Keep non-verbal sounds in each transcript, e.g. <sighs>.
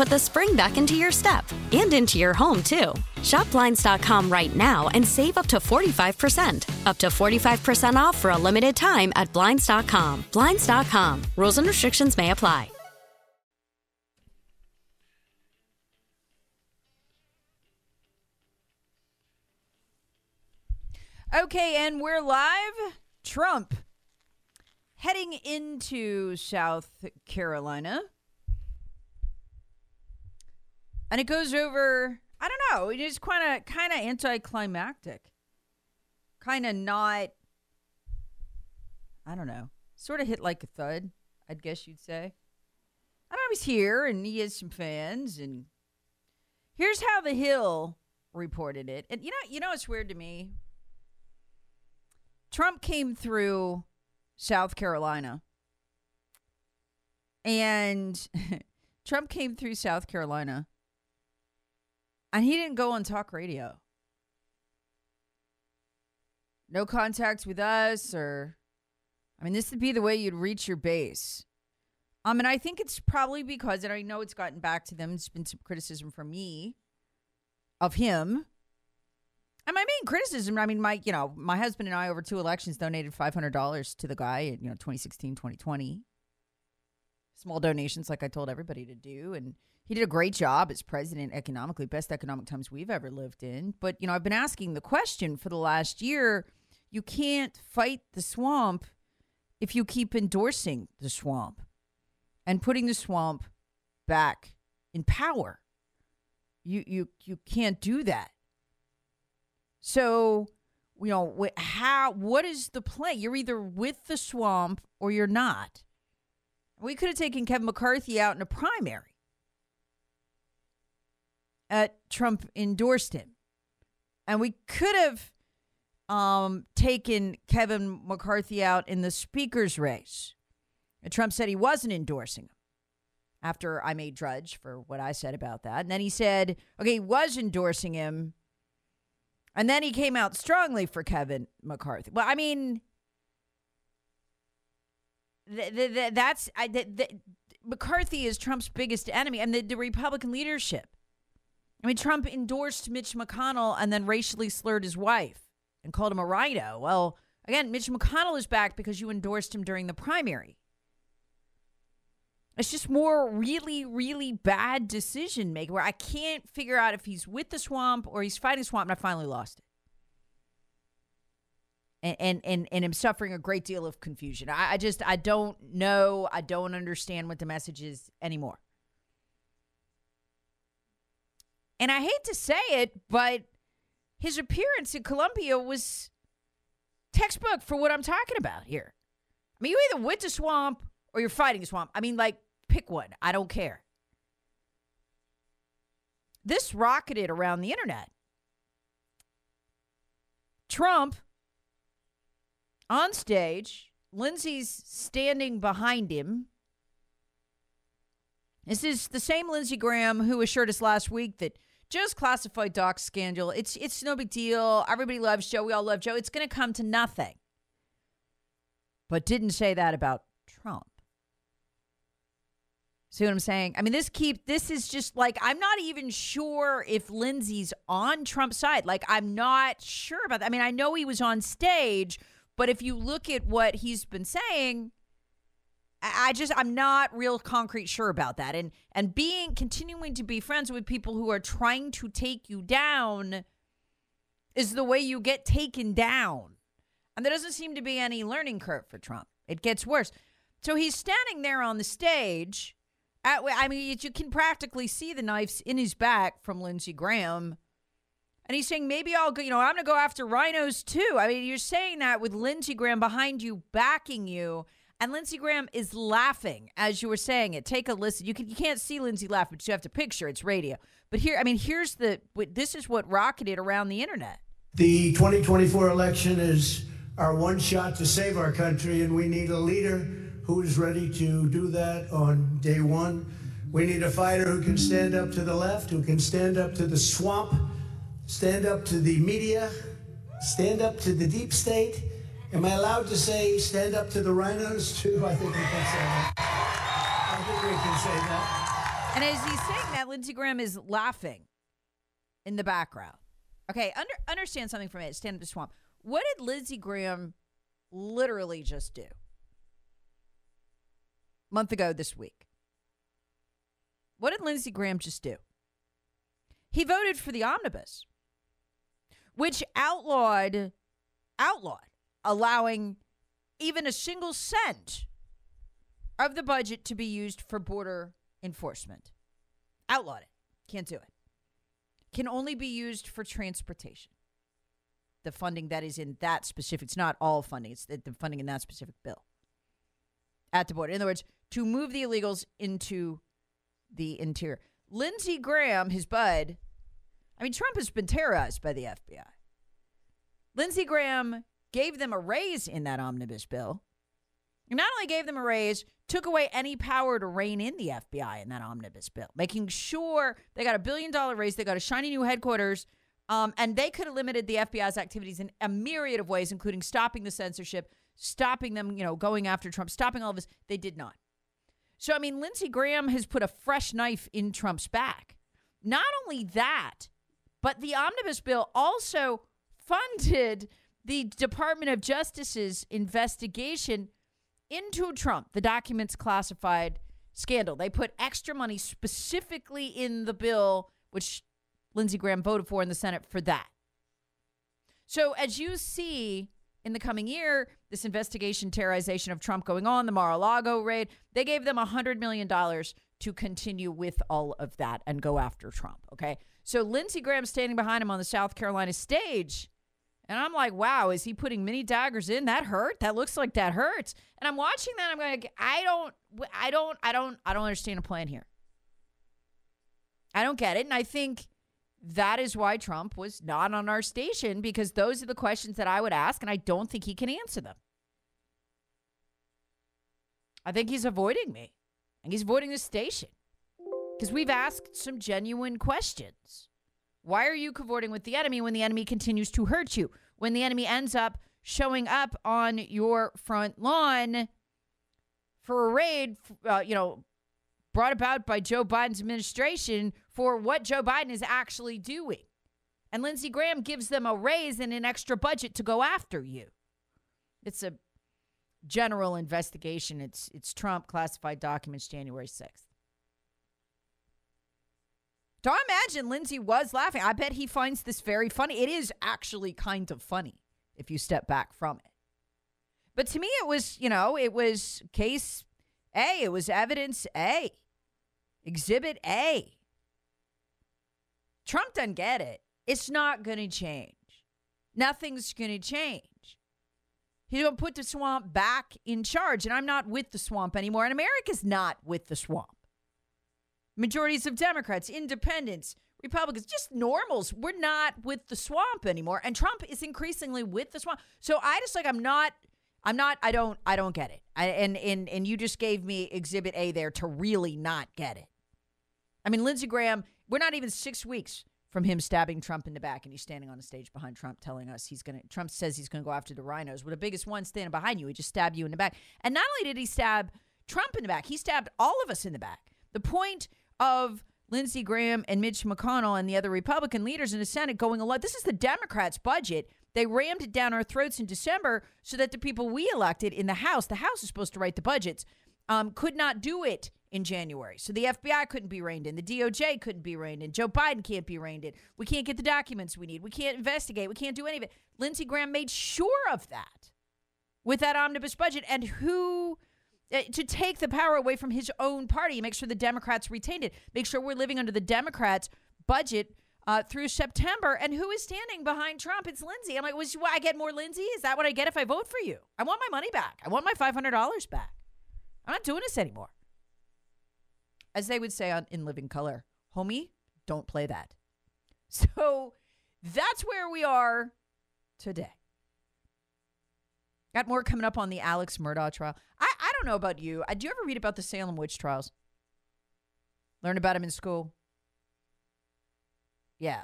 put the spring back into your step and into your home, too. Shop Blinds.com right now and save up to 45%. Up to 45% off for a limited time at Blinds.com. Blinds.com. Rules and restrictions may apply. Okay, and we're live. Trump heading into South Carolina. And it goes over, I don't know, it is kind of kind of anticlimactic. Kind of not I don't know. Sort of hit like a thud, I'd guess you'd say. And I was here and he has some fans and here's how the Hill reported it. And you know, you know it's weird to me. Trump came through South Carolina. And <laughs> Trump came through South Carolina. And he didn't go on talk radio. No contact with us or I mean this would be the way you'd reach your base. Um and I think it's probably because and I know it's gotten back to them. It's been some criticism from me of him and my main criticism, I mean, my, you know, my husband and I over two elections donated $500 to the guy in, you know, 2016, 2020. Small donations like I told everybody to do. And he did a great job as president economically, best economic times we've ever lived in. But, you know, I've been asking the question for the last year you can't fight the swamp if you keep endorsing the swamp and putting the swamp back in power. You, you, you can't do that. So, you know, how what is the play? You're either with the swamp or you're not. We could have taken Kevin McCarthy out in a primary. At Trump endorsed him. And we could have um, taken Kevin McCarthy out in the speaker's race. And Trump said he wasn't endorsing him after I made Drudge for what I said about that. And then he said, okay, he was endorsing him and then he came out strongly for Kevin McCarthy. Well, I mean, th- th- th- that's I, McCarthy is Trump's biggest enemy, and the, the Republican leadership. I mean, Trump endorsed Mitch McConnell and then racially slurred his wife and called him a RINO. Well, again, Mitch McConnell is back because you endorsed him during the primary. It's just more really, really bad decision making where I can't figure out if he's with the swamp or he's fighting the swamp, and I finally lost it. And and and, and am suffering a great deal of confusion. I, I just I don't know. I don't understand what the message is anymore. And I hate to say it, but his appearance in Columbia was textbook for what I'm talking about here. I mean, you either went to swamp or you're fighting the swamp. I mean, like Pick one. I don't care. This rocketed around the internet. Trump on stage, Lindsey's standing behind him. This is the same Lindsey Graham who assured us last week that just classified doc scandal. It's it's no big deal. Everybody loves Joe. We all love Joe. It's going to come to nothing. But didn't say that about Trump. See what I'm saying? I mean, this keep this is just like I'm not even sure if Lindsey's on Trump's side. Like I'm not sure about that. I mean, I know he was on stage, but if you look at what he's been saying, I just I'm not real concrete sure about that. And and being continuing to be friends with people who are trying to take you down is the way you get taken down. And there doesn't seem to be any learning curve for Trump. It gets worse. So he's standing there on the stage at, I mean, you can practically see the knives in his back from Lindsey Graham. And he's saying, maybe I'll go, you know, I'm going to go after RINOs too. I mean, you're saying that with Lindsey Graham behind you, backing you. And Lindsey Graham is laughing as you were saying it. Take a listen. You can you can't see Lindsey laugh, but you have to picture it's radio. But here, I mean, here's the this is what rocketed around the internet. The 2024 election is our one shot to save our country, and we need a leader who is ready to do that on day one. We need a fighter who can stand up to the left, who can stand up to the swamp, stand up to the media, stand up to the deep state. Am I allowed to say stand up to the RINOs too? I think we can say that. I think we can say that. And as he's saying that, Lindsey Graham is laughing in the background. Okay, under, understand something from it. Stand up to swamp. What did Lindsey Graham literally just do? month ago this week. What did Lindsey Graham just do? He voted for the omnibus, which outlawed outlawed allowing even a single cent of the budget to be used for border enforcement. Outlawed it. Can't do it. Can only be used for transportation. The funding that is in that specific, it's not all funding, it's the funding in that specific bill at the border. In other words, to move the illegals into the interior. Lindsey Graham, his bud, I mean, Trump has been terrorized by the FBI. Lindsey Graham gave them a raise in that omnibus bill. Not only gave them a raise, took away any power to rein in the FBI in that omnibus bill, making sure they got a billion dollar raise, they got a shiny new headquarters, um, and they could have limited the FBI's activities in a myriad of ways, including stopping the censorship, stopping them, you know, going after Trump, stopping all of this. They did not. So, I mean, Lindsey Graham has put a fresh knife in Trump's back. Not only that, but the omnibus bill also funded the Department of Justice's investigation into Trump, the documents classified scandal. They put extra money specifically in the bill, which Lindsey Graham voted for in the Senate for that. So, as you see in the coming year, this investigation, terrorization of Trump going on, the Mar a Lago raid, they gave them $100 million to continue with all of that and go after Trump. Okay. So Lindsey Graham standing behind him on the South Carolina stage. And I'm like, wow, is he putting mini daggers in? That hurt. That looks like that hurts. And I'm watching that. I'm going, I don't, I don't, I don't, I don't understand a plan here. I don't get it. And I think that is why Trump was not on our station because those are the questions that I would ask, and I don't think he can answer them. I think he's avoiding me, and he's avoiding the station because we've asked some genuine questions. Why are you cavorting with the enemy when the enemy continues to hurt you? When the enemy ends up showing up on your front lawn for a raid, uh, you know, brought about by Joe Biden's administration for what Joe Biden is actually doing. And Lindsey Graham gives them a raise and an extra budget to go after you. It's a general investigation. It's it's Trump classified documents January 6th. Do I imagine Lindsey was laughing? I bet he finds this very funny. It is actually kind of funny if you step back from it. But to me, it was, you know, it was case A, it was evidence A, exhibit A. Trump doesn't get it. It's not going to change. Nothing's going to change. He's going to put the swamp back in charge. And I'm not with the swamp anymore. And America's not with the swamp. Majorities of Democrats, independents, Republicans, just normals, we're not with the swamp anymore. And Trump is increasingly with the swamp. So I just like, I'm not. I'm not. I don't. I don't get it. I, and and and you just gave me Exhibit A there to really not get it. I mean, Lindsey Graham we're not even six weeks from him stabbing Trump in the back, and he's standing on a stage behind Trump, telling us he's going to. Trump says he's going to go after the RINOs. Well, the biggest one standing behind you, he just stabbed you in the back. And not only did he stab Trump in the back, he stabbed all of us in the back The point of Lindsey Graham and Mitch McConnell and the other Republican leaders in the Senate going along, this is the Democrats' budget. They rammed it down our throats in December so that the people we elected in the House, the House is supposed to write the budgets, um, could not do it in January. So the FBI couldn't be reined in. The DOJ couldn't be reined in. Joe Biden can't be reined in. We can't get the documents we need. We can't investigate. We can't do any of it. Lindsey Graham made sure of that with that omnibus budget. And who to take the power away from his own party, make sure the Democrats retained it, make sure we're living under the Democrats' budget uh, through September. And who is standing behind Trump? It's Lindsey. I'm like, was I get more Lindsey? Is that what I get if I vote for you? I want my money back. I want my five hundred dollars back. I'm not doing this anymore. As they would say on in Living Color, homie, don't play that. <laughs> So that's where we are today. Got more coming up on the Alex Murdaugh trial. I, I don't know about you. Uh, Do you ever read about the Salem witch trials? Learn about them in school? Yeah.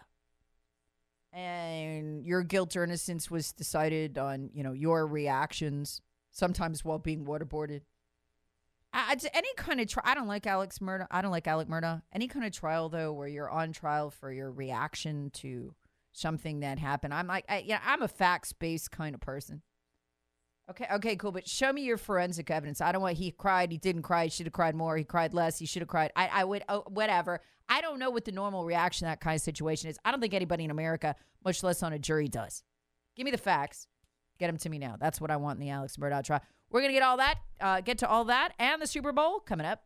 And your guilt or innocence was decided on, you know, your reactions, sometimes while being waterboarded. I, I- any kind of trial, I don't like Alex Murdaugh. I don't like Alec Murdaugh. Any kind of trial, though, where you're on trial for your reaction to something that happened. I'm like, I, yeah, I'm a facts based kind of person. Okay, okay, cool. But show me your forensic evidence. I don't want he cried, he didn't cry, he should have cried more, he cried less, he should have cried. I, I would, oh, whatever. I don't know what the normal reaction to that kind of situation is. I don't think anybody in America, much less on a jury, does. Give me the facts. Get them to me now. That's what I want in the Alex Murdaugh trial. We're gonna get all that, uh, get to all that, and the Super Bowl coming up.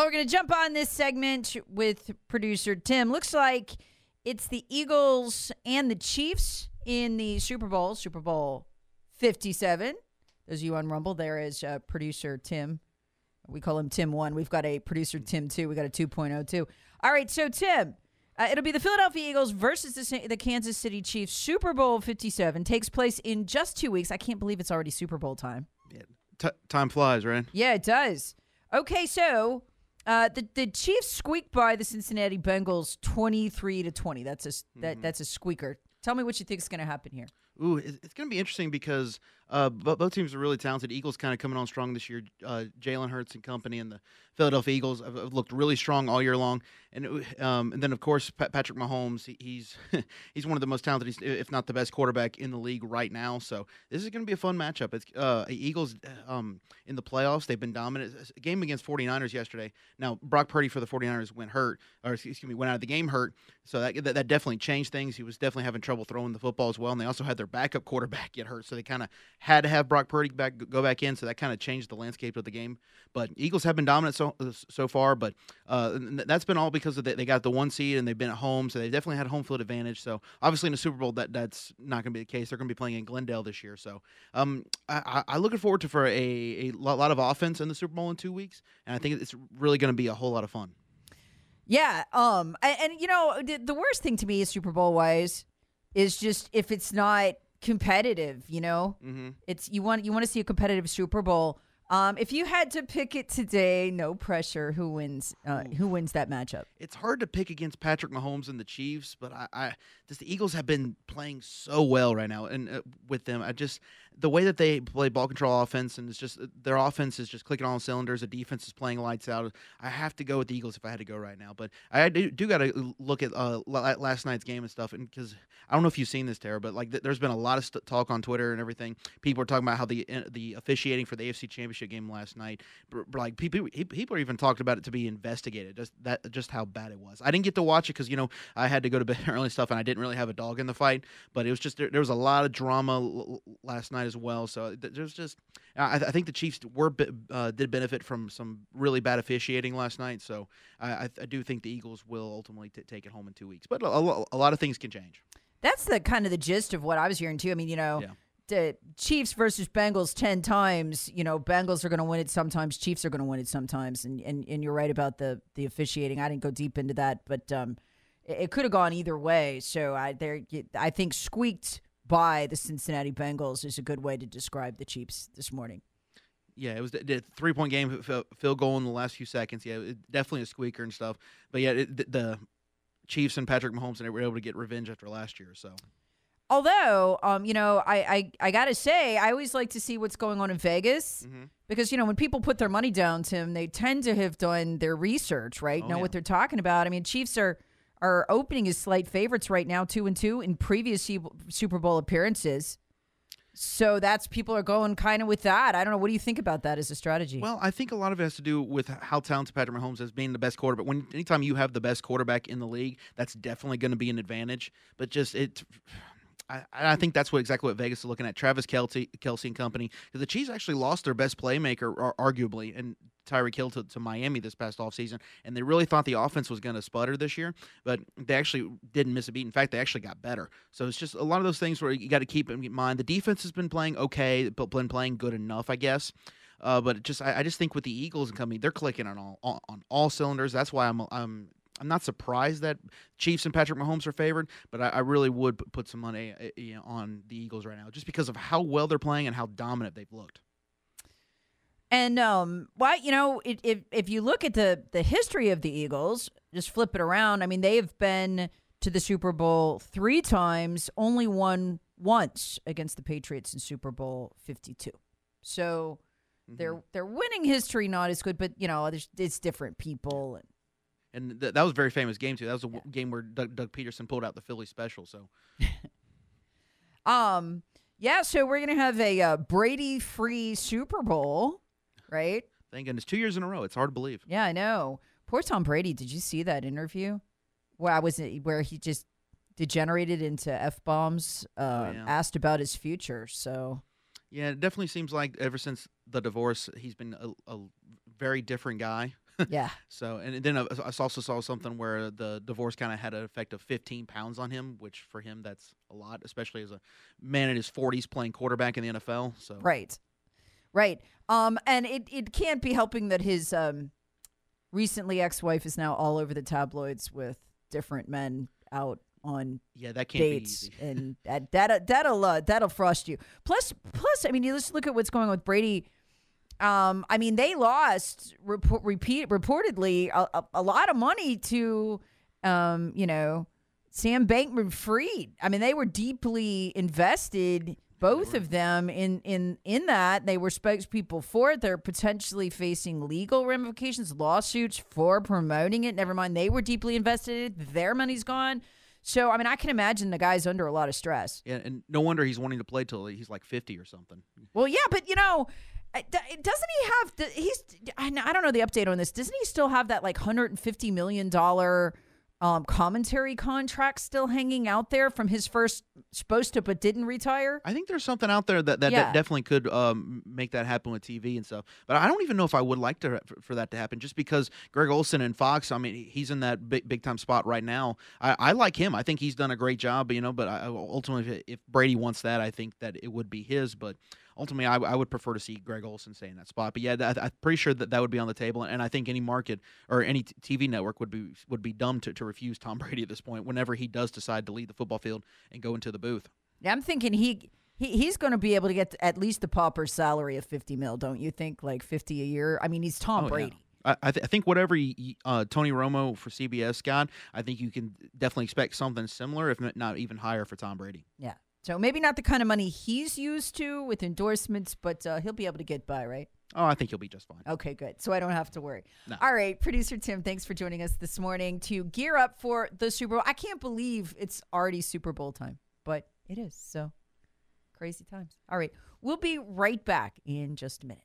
Well, we're going to jump on this segment with producer Tim. Looks like it's the Eagles and the Chiefs in the Super Bowl, Super Bowl 57. Those of you on Rumble, there is uh, producer Tim. We call him Tim 1. We've got a producer Tim 2. We got a 2.0 too. All right, so Tim, uh, it'll be the Philadelphia Eagles versus the, the Kansas City Chiefs. Super Bowl 57 takes place in just two weeks. I can't believe it's already Super Bowl time. T- time flies, right? Yeah, it does. Okay, so uh, the the Chiefs squeaked by the Cincinnati Bengals twenty three to twenty. That's a that that's a squeaker. Tell me what you think is going to happen here. Ooh, it's going to be interesting because uh, both teams are really talented. Eagles kind of coming on strong this year. Uh, Jalen Hurts and company and the Philadelphia Eagles have, have looked really strong all year long. And um, and then of course Patrick Mahomes, he, he's <laughs> he's one of the most talented, if not the best quarterback in the league right now. So this is going to be a fun matchup. It's uh, Eagles um, in the playoffs. They've been dominant. A game against 49ers yesterday. Now Brock Purdy for the 49ers went hurt, or excuse me, went out of the game hurt. So that, that, that definitely changed things. He was definitely having trouble throwing the football as well. And they also had their backup quarterback <laughs> get hurt, so they kind of had to have Brock Purdy back go back in. So that kind of changed the landscape of the game. But Eagles have been dominant so so far, but uh, that's been all because of the, they got the one seed and they've been at home, so they definitely had home field advantage. So obviously in the Super Bowl, that that's not going to be the case. They're going to be playing in Glendale this year, so um, I, I looking forward to for a, a lot of offense in the Super Bowl in two weeks, and I think it's really going to be a whole lot of fun. Yeah, um, and, and you know the, the worst thing to me is Super Bowl wise is just if it's not competitive. You know, mm-hmm. it's you want you want to see a competitive Super Bowl um, if you had to pick it today, no pressure. Who wins? Uh, who wins that matchup? It's hard to pick against Patrick Mahomes and the Chiefs, but I, I just the Eagles have been playing so well right now, and uh, with them, I just the way that they play ball control offense and it's just their offense is just clicking on cylinders. The defense is playing lights out. I have to go with the Eagles if I had to go right now, but I do, do got to look at uh, last night's game and stuff, and because I don't know if you've seen this, Tara, but like th- there's been a lot of st- talk on Twitter and everything. People are talking about how the uh, the officiating for the AFC Championship game last night, like people people are even talked about it to be investigated. Just that just how bad it was. I didn't get to watch it because you know I had to go to bed <laughs> early stuff, and I didn't really have a dog in the fight. But it was just there, there was a lot of drama l- last night as well. So there's just I, I think the Chiefs were uh, did benefit from some really bad officiating last night. So I, I do think the Eagles will ultimately t- take it home in two weeks. But a, a, lot of things can change. That's the kind of the gist of what I was hearing too. I mean, you know. Yeah the Chiefs versus Bengals 10 times, you know, Bengals are going to win it sometimes, Chiefs are going to win it sometimes. And, and and you're right about the the officiating. I didn't go deep into that, but um it, it could have gone either way. So I there I think squeaked by the Cincinnati Bengals is a good way to describe the Chiefs this morning. Yeah, it was a three point game, field goal in the last few seconds. Yeah, definitely a squeaker and stuff. But yeah, it, the Chiefs and Patrick Mahomes and they were able to get revenge after last year. So. Although, um, you know, I, I, I gotta say, I always like to see what's going on in Vegas mm-hmm. because you know when people put their money down, Tim, they tend to have done their research, right? Oh, know yeah. what they're talking about. I mean, Chiefs are are opening as slight favorites right now, two and two in previous Super Bowl appearances. So that's people are going kind of with that. I don't know. What do you think about that as a strategy? Well, I think a lot of it has to do with how talented Patrick Mahomes has being the best quarterback. When anytime you have the best quarterback in the league, that's definitely going to be an advantage. But just it. I, I, think that's what exactly what Vegas is looking at. Travis Kelsey, Kelce and company. The Chiefs actually lost their best playmaker, arguably, and Tyreek Hill to, to Miami this past offseason, and they really thought the offense was going to sputter this year, but they actually didn't miss a beat. In fact, they actually got better. So it's just a lot of those things where you got to keep in mind. The defense has been playing okay, but been playing good enough, I guess. Uh, but just I, I, just think with the Eagles and company, they're clicking on all on, on all cylinders. That's why I'm I'm I'm not surprised that Chiefs and Patrick Mahomes are favored, but I, I really would put some money you know, on the Eagles right now, just because of how well they're playing and how dominant they've looked. And um, well, you know, it, if if you look at the the history of the Eagles, just flip it around. I mean, they've been to the Super Bowl three times, only won once against the Patriots in Super Bowl Fifty Two. So mm-hmm. their their winning history not as good, but you know, it's different people and. And th- that was a very famous game too. That was a yeah. game where Doug, Doug Pederson pulled out the Philly special. So, <laughs> um, yeah. So we're gonna have a uh, Brady-free Super Bowl right? Thank goodness. Two years in a row. It's hard to believe. Yeah, I know. Poor Tom Brady. Did you see that interview? Where I was where he just degenerated into f bombs, uh, oh, yeah. asked about his future. So, yeah, it definitely seems like ever since the divorce, he's been a, a very different guy. Yeah. <laughs> So, and then I also saw something where the divorce kind of had an effect of 15 pounds on him, which for him that's a lot, especially as a man in his 40s playing quarterback in the NFL. So, right. Right. Um, and it, it can't be helping that his um, recently ex wife is now all over the tabloids with different men out on yeah that can't dates and <laughs> that that that'll uh, that'll frost you. Plus plus I mean you just look at what's going on with Brady. Um, I mean they lost report, repeat reportedly a, a, a lot of money to um, you know Sam Bankman Fried. I mean, they were deeply invested, both of them, in in in that. They were spokespeople for it. They're potentially facing legal ramifications, lawsuits for promoting it. Never mind, they were deeply invested. Their money's gone. So, I mean, I can imagine the guy's under a lot of stress. Yeah, and no wonder he's wanting to play till he's like 50 or something. Well, yeah, but you know, doesn't he have? The, he's I don't know the update on this. Doesn't he still have that like hundred and fifty million dollar? um, commentary contract still hanging out there from his first supposed to but didn't retire? I think there's something out there that that, yeah. that definitely could um, make that happen with TV and stuff. But I don't even know if I would like to for, for, that to happen, just because Greg Olsen and Fox. I mean, he's in that big big time spot right now. I, I like him. I think he's done a great job. You know, but I, ultimately, if Brady wants that, I think that it would be his. But ultimately, I, I, would prefer to see Greg Olsen stay in that spot. But yeah, I, am pretty sure that that would be on the table, and I think any market or any t- TV network would be would be dumb to, to refuse Tom <laughs> Brady at this point. Whenever he does decide to leave the football field and go into the booth, yeah, I'm thinking he. He, he's going to be able to get at least the pauper salary of 50 mil, don't you think? Like 50 a year. I mean, he's Tom oh, Brady. Yeah. I, th- I, think whatever uh, Tony Romo for CBS got, I think you can definitely expect something similar, if not even higher, for Tom Brady. Yeah, so maybe not the kind of money he's used to with endorsements, but uh, he'll be able to get by, right? Oh, I think he'll be just fine. Okay, good. So I don't have to worry. No. All right, producer Tim, thanks for joining us this morning to gear up for the Super Bowl. I can't believe it's already Super Bowl time, but it is. So crazy times. All right, we'll be right back in just a minute.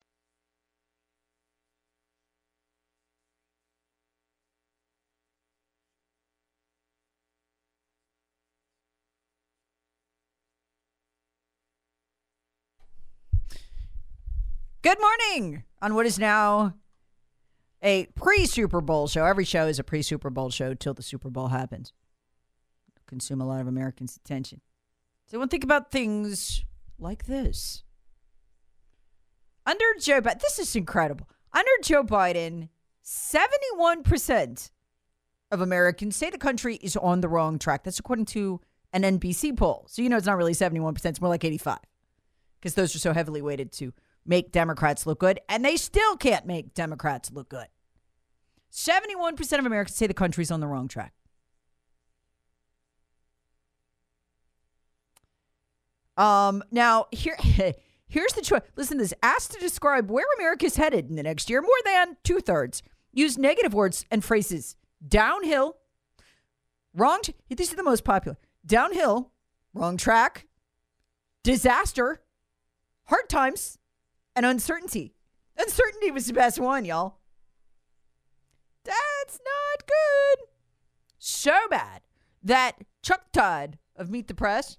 Good morning on what is now a pre Super Bowl show. Every show is a pre Super Bowl show till the Super Bowl happens. Consume a lot of Americans' attention. So we'll think about things like this. Under Joe Biden, this is incredible. Under Joe Biden, 71% of Americans say the country is on the wrong track. That's according to an NBC poll. So you know it's not really 71%, it's more like 85 because those are so heavily weighted to make Democrats look good, and they still can't make Democrats look good. 71% of Americans say the country's on the wrong track. Um, now, here, <laughs> here's the choice. Listen to this. Asked to describe where America is headed in the next year, more than two thirds use negative words and phrases downhill, wrong. T- these are the most popular downhill, wrong track, disaster, hard times, and uncertainty. Uncertainty was the best one, y'all. That's not good. So bad that Chuck Todd of Meet the Press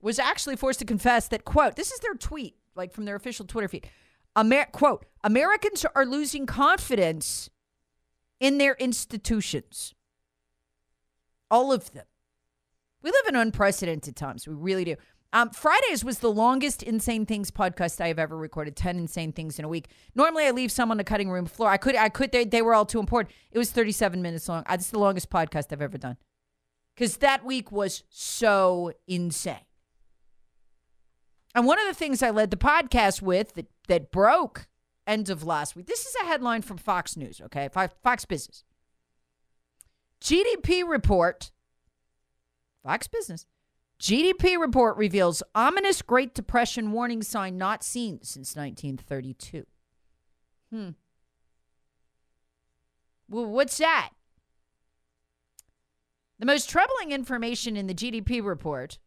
was actually forced to confess that, quote, this is their tweet, like from their official Twitter feed. Amer- quote, Americans are losing confidence in their institutions. All of them. We live in unprecedented times. We really do. Um, Fridays was the longest Insane Things podcast I have ever recorded. Ten insane things in a week. Normally, I leave some on the cutting room floor. I could, I could. They, they were all too important. It was thirty-seven minutes long. It's the longest podcast I've ever done because that week was so insane. And one of the things I led the podcast with that that broke end of last week. This is a headline from Fox News. Okay, Fox Business. GDP report. Fox Business GDP report reveals ominous Great Depression warning sign not seen since 1932. Hmm. Well, what's that? The most troubling information in the GDP report,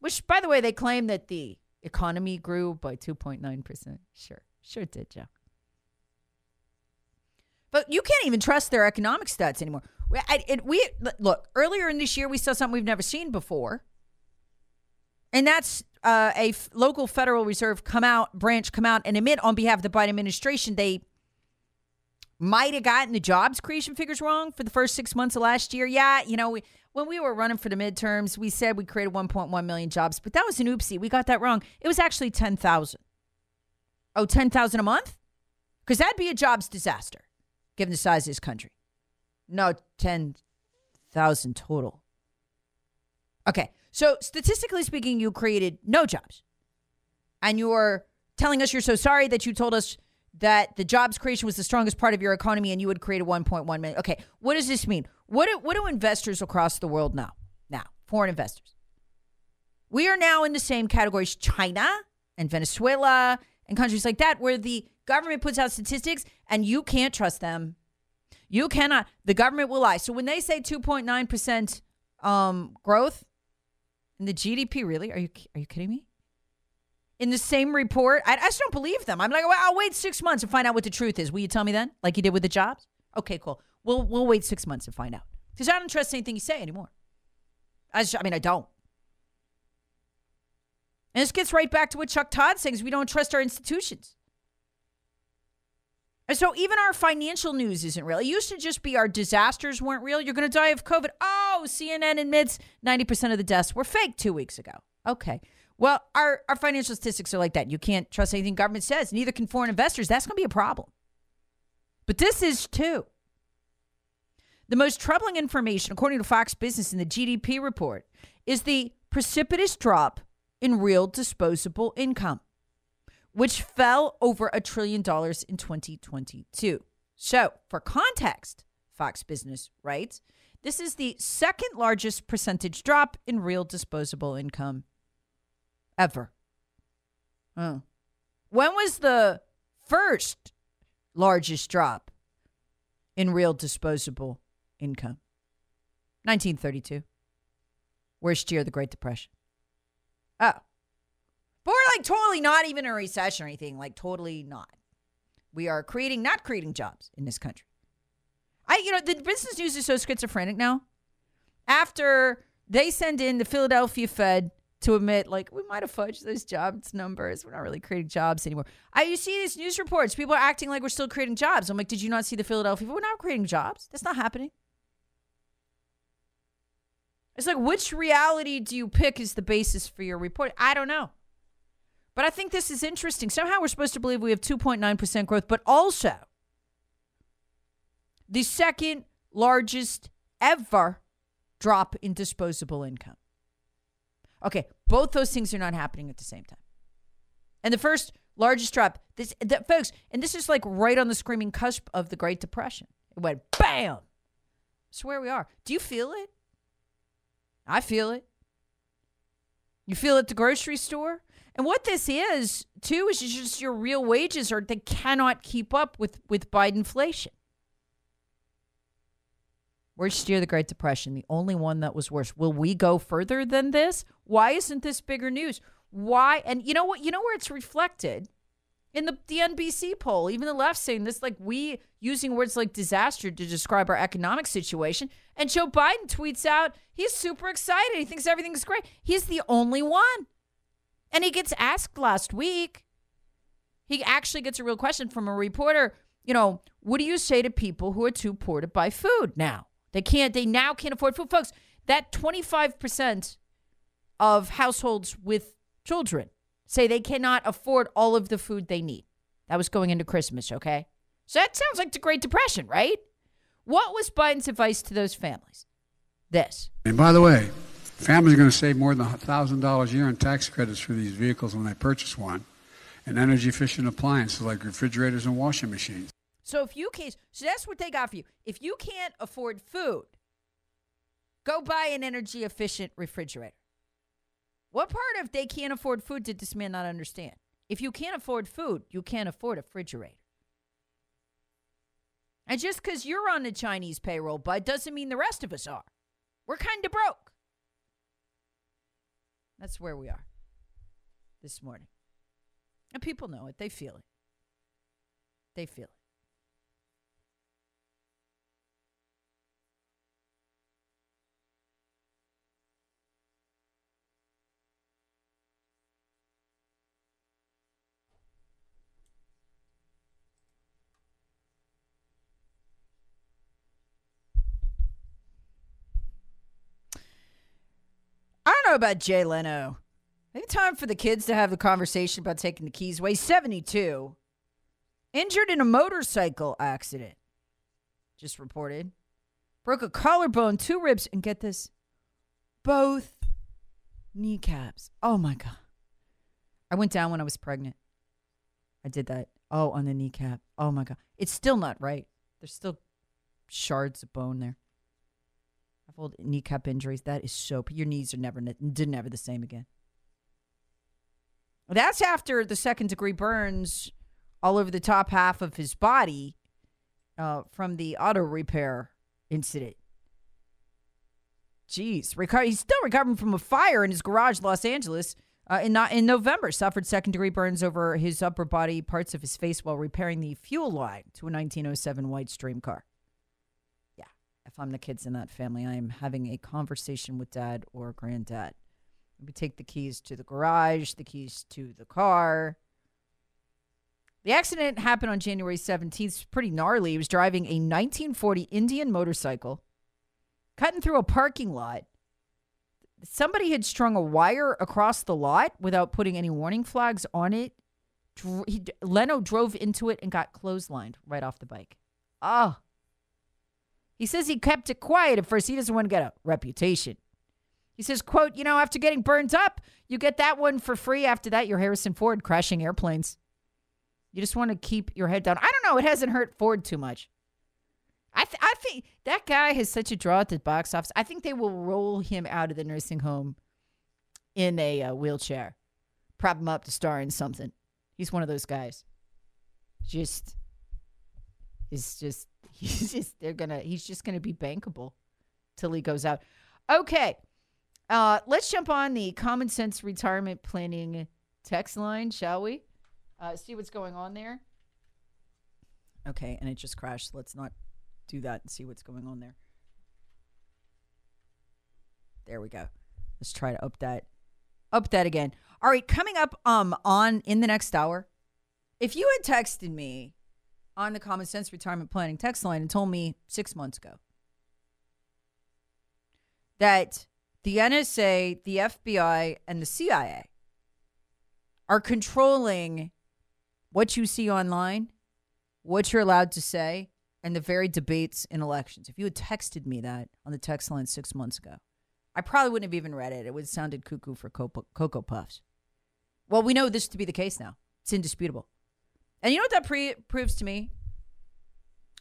which, by the way, they claim that the economy grew by 2.9%. Sure, sure did, Joe. But you can't even trust their economic stats anymore. We, it, we look earlier in this year, we saw something we've never seen before, and that's uh, a f- local Federal Reserve come out branch come out and admit on behalf of the Biden administration they might have gotten the jobs creation figures wrong for the first six months of last year. Yeah, you know, we, when we were running for the midterms, we said we created 1.1 million jobs, but that was an oopsie. We got that wrong. It was actually 10,000. Oh, 10,000 a month? Because that'd be a jobs disaster given the size of this country. No, 10,000 total. Okay. So, statistically speaking, you created no jobs. And you're telling us you're so sorry that you told us that the jobs creation was the strongest part of your economy and you would create a 1.1 million. Okay. What does this mean? What do, what do investors across the world know now? Foreign investors. We are now in the same categories China and Venezuela and countries like that where the government puts out statistics and you can't trust them you cannot. The government will lie. So when they say 2.9% um, growth in the GDP, really? Are you are you kidding me? In the same report, I, I just don't believe them. I'm like, well, I'll wait six months and find out what the truth is. Will you tell me then, like you did with the jobs? Okay, cool. We'll we'll wait six months and find out because I don't trust anything you say anymore. I, just, I mean, I don't. And this gets right back to what Chuck Todd says: we don't trust our institutions. And so even our financial news isn't real. It used to just be our disasters weren't real. You're going to die of COVID. Oh, CNN admits 90% of the deaths were fake two weeks ago. Okay. Well, our, our financial statistics are like that. You can't trust anything government says. Neither can foreign investors. That's going to be a problem. But this is too. The most troubling information, according to Fox Business in the GDP report, is the precipitous drop in real disposable income which fell over a trillion dollars in 2022. So, for context, Fox Business writes, this is the second largest percentage drop in real disposable income ever. Oh. When was the first largest drop in real disposable income? 1932. Worst year of the Great Depression. Oh. Like totally not even a recession or anything, like totally not. We are creating, not creating jobs in this country. I, you know, the business news is so schizophrenic now. After they send in the Philadelphia Fed to admit, like, we might have fudged those jobs numbers. We're not really creating jobs anymore. I, you see these news reports. People are acting like we're still creating jobs. I'm like, did you not see the Philadelphia? We're not creating jobs. That's not happening. It's like, which reality do you pick as the basis for your report? I don't know. But I think this is interesting. Somehow we're supposed to believe we have 2.9% growth, but also the second largest ever drop in disposable income. Okay, both those things are not happening at the same time. And the first largest drop, this that folks, and this is like right on the screaming cusp of the Great Depression. It went bam. That's where we are. Do you feel it? I feel it. You feel it at the grocery store? And what this is, too, is just your real wages are they cannot keep up with with Biden inflation. Worst year of the Great Depression, the only one that was worse. Will we go further than this? Why isn't this bigger news? Why? And you know what? You know where it's reflected in the, the NBC poll. Even the left saying this, like we using words like disaster to describe our economic situation. And Joe Biden tweets out he's super excited. He thinks everything's great. He's the only one. And he gets asked last week. He actually gets a real question from a reporter. You know, what do you say to people who are too poor to buy food now? They can't, they now can't afford food. Folks, that 25% of households with children say they cannot afford all of the food they need. That was going into Christmas, okay? So that sounds like the Great Depression, right? What was Biden's advice to those families? This. And by the way, Families are going to save more than $1,000 a year in tax credits for these vehicles when they purchase one, and energy efficient appliances like refrigerators and washing machines. So if you can't, so that's what they got for you. If you can't afford food, go buy an energy efficient refrigerator. What part of they can't afford food did this man not understand? If you can't afford food, you can't afford a refrigerator. And just because you're on the Chinese payroll, bud, doesn't mean the rest of us are. We're kind of broke. That's where we are this morning. And people know it. They feel it. They feel it. Know about Jay Leno. Maybe time for the kids to have the conversation about taking the keys away. 72. Injured in a motorcycle accident. Just reported. Broke a collarbone, two ribs, and get this both kneecaps. Oh my God. I went down when I was pregnant. I did that. Oh, on the kneecap. Oh my God. It's still not right. There's still shards of bone there. I've kneecap injuries. That is so. Your knees are never, did never the same again. That's after the second degree burns all over the top half of his body uh, from the auto repair incident. Jeez, he's still recovering from a fire in his garage, Los Angeles. Uh, in, not, in November, suffered second degree burns over his upper body, parts of his face, while repairing the fuel line to a 1907 White steam car. If I'm the kids in that family, I am having a conversation with dad or granddad. We take the keys to the garage, the keys to the car. The accident happened on January 17th. It's pretty gnarly. He was driving a 1940 Indian motorcycle, cutting through a parking lot. Somebody had strung a wire across the lot without putting any warning flags on it. He, Leno drove into it and got clotheslined right off the bike. Oh. He says he kept it quiet at first. He doesn't want to get a reputation. He says, quote, you know, after getting burned up, you get that one for free. After that, you're Harrison Ford crashing airplanes. You just want to keep your head down. I don't know. It hasn't hurt Ford too much. I, th- I think that guy has such a draw at the box office. I think they will roll him out of the nursing home in a uh, wheelchair, prop him up to star in something. He's one of those guys. Just, he's just, <laughs> he's just, they're gonna, he's just gonna be bankable till he goes out. Okay. Uh, let's jump on the common sense retirement planning text line, shall we? Uh, see what's going on there. Okay, and it just crashed. Let's not do that and see what's going on there. There we go. Let's try to up that up that again. All right, coming up um on in the next hour. If you had texted me on the common sense retirement planning text line and told me 6 months ago that the NSA, the FBI, and the CIA are controlling what you see online, what you're allowed to say, and the very debates in elections. If you had texted me that on the text line six months ago, I probably wouldn't have even read it. It would have sounded cuckoo for Cocoa Puffs. Well, we know this to be the case now. It's indisputable. And you know what that pre- proves to me?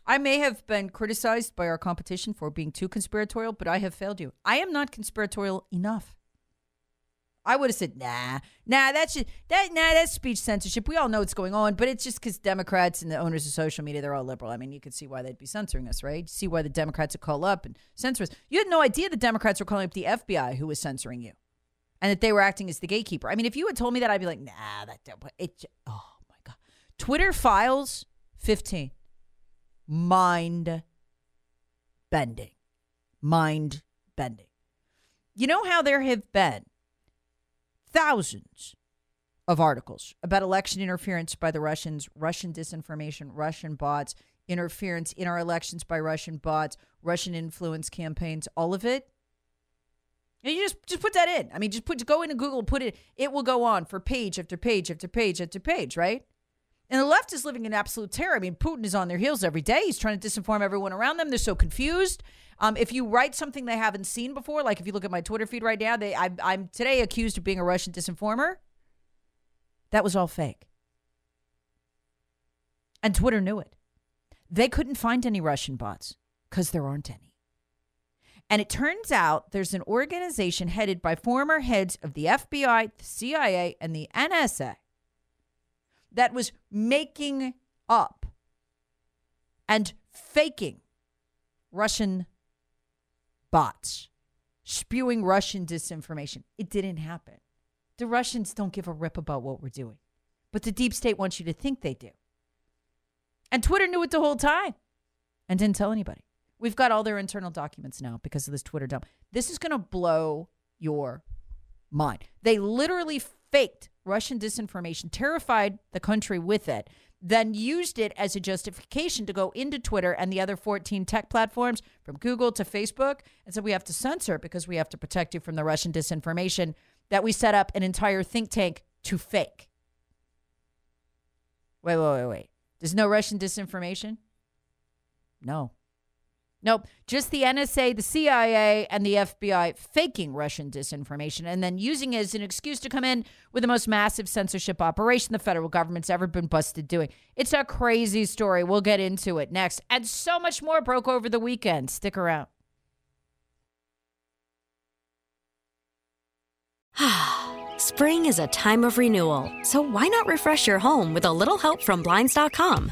I may have been criticized by our competition for being too conspiratorial, but I have failed you. I am not conspiratorial enough. I would have said, nah, nah, that's just, that, nah, that's speech censorship. We all know what's going on, but it's just because Democrats and the owners of social media, they're all liberal. I mean, you could see why they'd be censoring us, right? You See why the Democrats would call up and censor us. You had no idea the Democrats were calling up the FBI who was censoring you and that they were acting as the gatekeeper. I mean, if you had told me that, I'd be like, nah, that, it, oh. Twitter files 15 mind bending. Mind bending. You know how there have been thousands of articles about election interference by the Russians, Russian disinformation, Russian bots, interference in our elections by Russian bots, Russian influence campaigns, all of it. And you just just put that in. I mean, just put go into Google, put it. It will go on for page after page after page after page, right? And the left is living in absolute terror. I mean, Putin is on their heels every day. He's trying to disinform everyone around them. They're so confused. Um, if you write something they haven't seen before, like if you look at my Twitter feed right now, they I, I'm today accused of being a Russian disinformer. That was all fake. And Twitter knew it. They couldn't find any Russian bots because there aren't any. And it turns out there's an organization headed by former heads of the FBI, the CIA, and the NSA that was making up and faking Russian bots, spewing Russian disinformation. It didn't happen. The Russians don't give a rip about what we're doing, but the deep state wants you to think they do. And Twitter knew it the whole time and didn't tell anybody. We've got all their internal documents now because of this Twitter dump. This is going to blow your mind. They literally faked Russian disinformation, terrified the country with it, then used it as a justification to go into Twitter and the other 14 tech platforms from Google to Facebook and said we have to censor because we have to protect you from the Russian disinformation that we set up an entire think tank to fake. Wait, wait, wait, wait. There's no Russian disinformation? No. Nope. Just the NSA, the CIA, and the FBI faking Russian disinformation and then using it as an excuse to come in with the most massive censorship operation the federal government's ever been busted doing. It's a crazy story. We'll get into it next. And so much more broke over the weekend. Stick around. Ah. <sighs> Spring is a time of renewal, so why not refresh your home with a little help from Blinds.com?